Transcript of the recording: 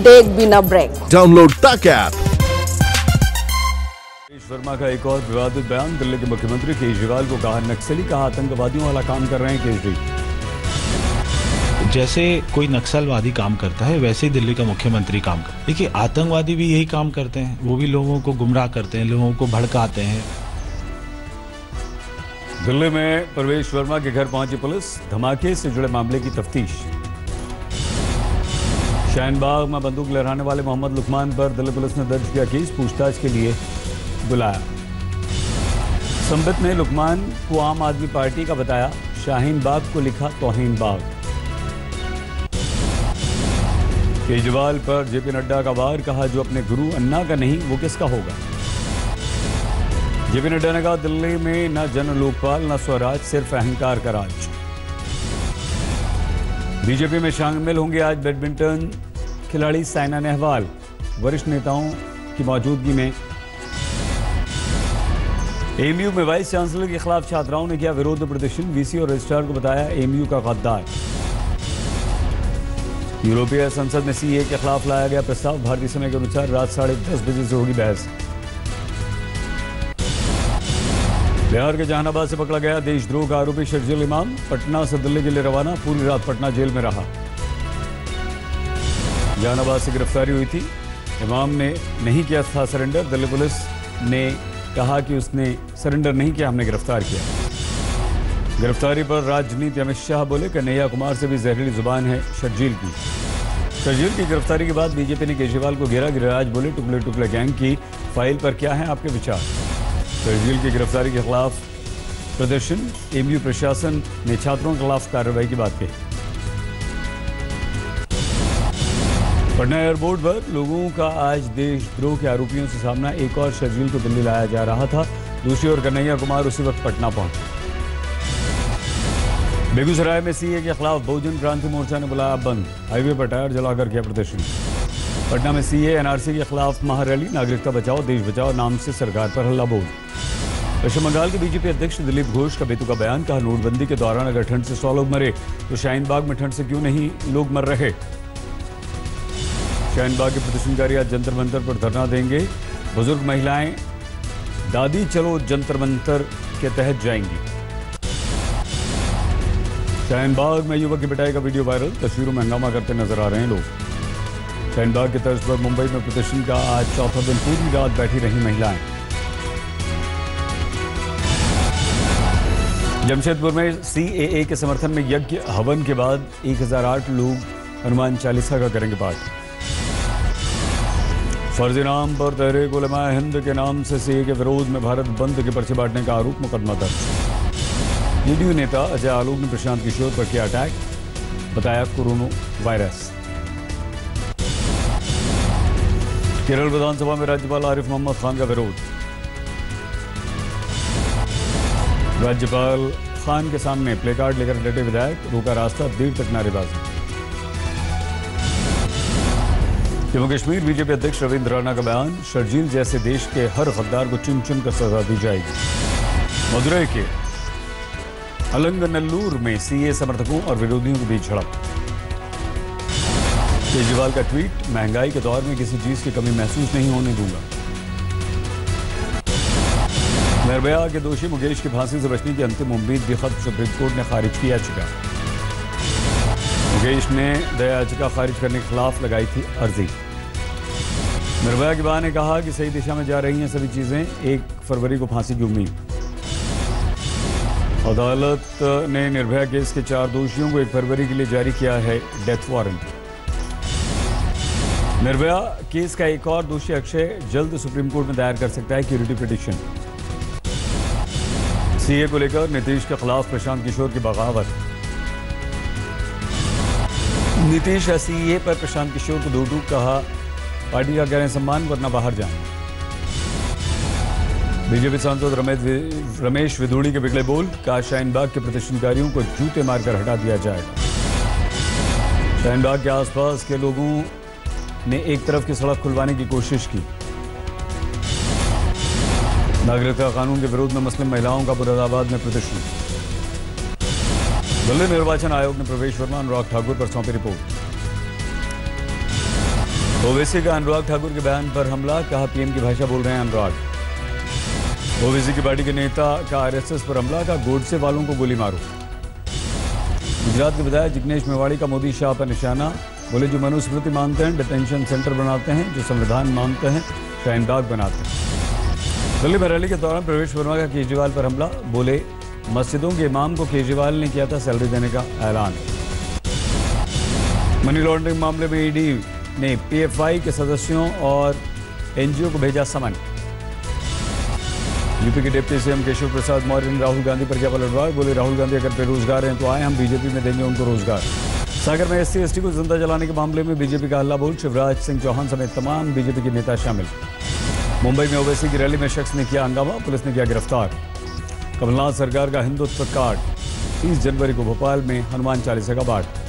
डेग बिना break Tak app. Ramesh Verma का एक और विवादित बयान दिल्ली के मुख्यमंत्री केजरीवाल को कहा नक्सली कहा आतंकवादियों वाला काम कर रहे हैं केजरी। जैसे कोई नक्सलवादी काम करता है वैसे ही दिल्ली का मुख्यमंत्री काम करता है। देखिए आतंकवादी भी यही काम करते हैं। वो भी लोगों को गुमराह करते हैं लोगों को भड़काते हैं। दिल्ली में प्रवेश वर्मा के घर पहुँची पुलिस धमाके से जुड़े मामले की तफ्तीश। शाहनबाग में बंदूक लहराने वाले मोहम्मद लुकमान पर दिल्ली पुलिस ने दर्ज किया केस, पूछताछ के लिए बुलाया। संबित ने लुकमान को आम आदमी पार्टी का बताया शाहीन बाग को लिखा तोहीन बाग। केजरीवाल पर जेपी नड्डा का वार कहा, जो अपने गुरु अन्ना का नहीं, वो किसका होगा? जेपी नड्डा ने कहा, दिल्ली में न जन लोकपाल, न स्वराज, सिर्फ़ अहंकार का राज। बीजेपी में शामिल होंगे आज बैडमिंटन खिलाड़ी साइना नेहवाल, वरिष्ठ नेताओं की मौजूदगी में। एमयू में वाइस चांसलर के खिलाफ छात्राओं ने किया विरोध प्रदर्शन वीसी और रजिस्ट्रार को बताया एमयू का गद्दार। यूरोपीय संसद में सीए के खिलाफ लाया गया प्रस्ताव, भारतीय समय के अनुसार रात साढ़े दस बजे से होगी बहस। बिहार के जहानाबाद से पकड़ा गया देशद्रोह का आरोपी शर्जील इमाम, पटना से दिल्ली के लिए रवाना, पूरी रात पटना जेल में रहा। जहानाबाद से गिरफ्तारी हुई थी। इमाम ने नहीं किया था सरेंडर। दिल्ली पुलिस ने कहा कि उसने सरेंडर नहीं किया, हमने गिरफ़्तार किया। गिरफ्तारी पर राजनीति अमित शाह बोले कन्हैया कुमार से भी जहरीली ज़ुबान है शर्जील की। शर्जील की गिरफ्तारी के बाद बीजेपी ने केजरीवाल को घेरा, गिरिराज बोले, टुकड़े टुकड़े गैंग की फ़ाइल पर क्या है आपके विचार? शर्जील की गिरफ्तारी के खिलाफ प्रदर्शन, एमयू प्रशासन ने छात्रों के खिलाफ कार्रवाई की बात कही। पटना एयरपोर्ट पर लोगों का आज देशद्रोह के आरोपियों से सामना। एक और शर्जील को दिल्ली लाया जा रहा था। दूसरी ओर कन्हैया कुमार उसी वक्त पटना पहुँचे बेगूसराय में सीए के खिलाफ बहुजन क्रांति मोर्चा ने बुलाया बंद। हाईवे पर टायर जलाकर किया प्रदर्शन। पटना में सीए एनआरसी के खिलाफ महारैली, नागरिकता बचाओ, देश बचाओ नाम से सरकार पर हल्ला बोल पश्चिम बंगाल के बीजेपी अध्यक्ष दिलीप घोष का बेतु का बयान, कहा नोटबंदी के दौरान अगर ठंड से सौ लोग मरे तो शाहीन बाग में ठंड से क्यों नहीं लोग मर रहे? शाहीन बाग के प्रदर्शनकारी आज जंतर मंतर पर धरना देंगे। बुज़ुर्ग महिलाएँ, दादी चलो जंतर मंतर के तहत जाएँगी। शाहीन बाग में युवक की पिटाई का वीडियो वायरल, तस्वीरों में हंगामा करते नज़र आ रहे हैं लोग। शाहीन बाग की तर्ज पर मुंबई में प्रदर्शन का आज चौथा दिन, पूरी रात बैठी रही महिलाएँ। जमशेदपुर में सीएए के समर्थन में यज्ञ, हवन के बाद 1008 लोग हनुमान चालीसा का करेंगे पाठ। फर्जी नाम पर तहरीक उलमा हिंद के नाम से सीए के विरोध में भारत बंद के पर्चे बांटने का आरोप मुकदमा दर्ज। जेडीयू नेता अजय आलोक ने प्रशांत किशोर पर किया अटैक, बताया कोरोना वायरस। केरल विधानसभा में राज्यपाल आरिफ मोहम्मद खान का विरोध। राज्यपाल खान के सामने प्लेकार्ड लेकर डटे विधायक, रोका रास्ता, देर तक नारेबाजी। जम्मू कश्मीर बीजेपी अध्यक्ष रविंद्र राणा का बयान, शर्जील जैसे देश के हर गद्दार को चुन चुन कर सजा दी जाएगी। मदुरई के अलंगनल्लूर में सीए समर्थकों और विरोधियों के बीच झड़प। केजरीवाल का ट्वीट, महँगाई के दौर में किसी चीज़ की कमी महसूस नहीं होने दूँगा। निर्भया के दोषी मुकेश की फांसी से बचने की अंतिम उम्मीद भी खत्म, सुप्रीम कोर्ट ने खारिज की याचिका मुकेश ने दया याचिका खारिज करने के खिलाफ लगाई थी अर्जी। निर्भया की माँ ने कहा कि सही दिशा में जा रही हैं सभी चीज़ें, एक फरवरी को फांसी की उम्मीद। अदालत ने निर्भया केस के चार दोषियों को एक फरवरी के लिए जारी किया है डेथ वारंट। निर्भया केस का एक और दोषी अक्षय जल्द सुप्रीम कोर्ट में दायर कर सकता है क्यूरिटी पिटिशन। सीए को लेकर नीतीश के खिलाफ प्रशांत किशोर की बगावत। नीतीश सीए पर प्रशांत किशोर को दो टूक कहा, पार्टी का करें सम्मान वरना बाहर जाएँ बीजेपी सांसद रमेश रमेश विधुड़ी के बिगड़े बोल कहा शाहीन बाग के प्रदर्शनकारियों को जूते मारकर हटा दिया जाएगा शाहीन बाग के आसपास के लोगों ने एक तरफ़ की सड़क खुलवाने की कोशिश की। नागरिकता कानून के विरोध में मुस्लिम महिलाओं का मुरादाबाद में प्रदर्शन। दिल्ली निर्वाचन आयोग ने प्रवेश वर्मा, अनुराग ठाकुर पर सौंपी रिपोर्ट। ओवैसी का अनुराग ठाकुर के बयान पर हमला, कहा पीएम की भाषा बोल रहे हैं अनुराग। ओवैसी की पार्टी के नेता का आरएसएस पर हमला का गोडसे वालों को गोली मारो। गुजरात के विधायक जिग्नेश मेवाड़ी का मोदी शाह पर निशाना, बोले, जो मनुस्मृति मानते हैं, डिटेंशन सेंटर बनाते हैं, जो संविधान मानते हैं शाहीन बाग बनाते हैं। दिल्ली में रैली के दौरान प्रवेश वर्मा का केजरीवाल पर हमला, बोले मस्जिदों के इमाम को केजरीवाल ने किया था सैलरी देने का ऐलान। मनी लॉन्ड्रिंग मामले में ईडी ने पीएफआई के सदस्यों और एनजीओ को भेजा समन। यूपी के डिप्टी सीएम केशव प्रसाद मौर्य ने राहुल गांधी पर किया पलटवार, बोले, राहुल गांधी अगर बेरोजगार हैं तो आए, हम बीजेपी में देंगे उनको रोज़गार। सागर में एस सी को ज़िंदा जलाने के मामले में बीजेपी का हल्ला बोल, शिवराज सिंह चौहान समेत तमाम बीजेपी के नेता शामिल। मुंबई में ओवैसी की रैली में शख्स ने किया हंगामा, पुलिस ने किया गिरफ़्तार। कमलनाथ सरकार का हिंदुत्व कार्ड 30 जनवरी को भोपाल में हनुमान चालीसा का पाठ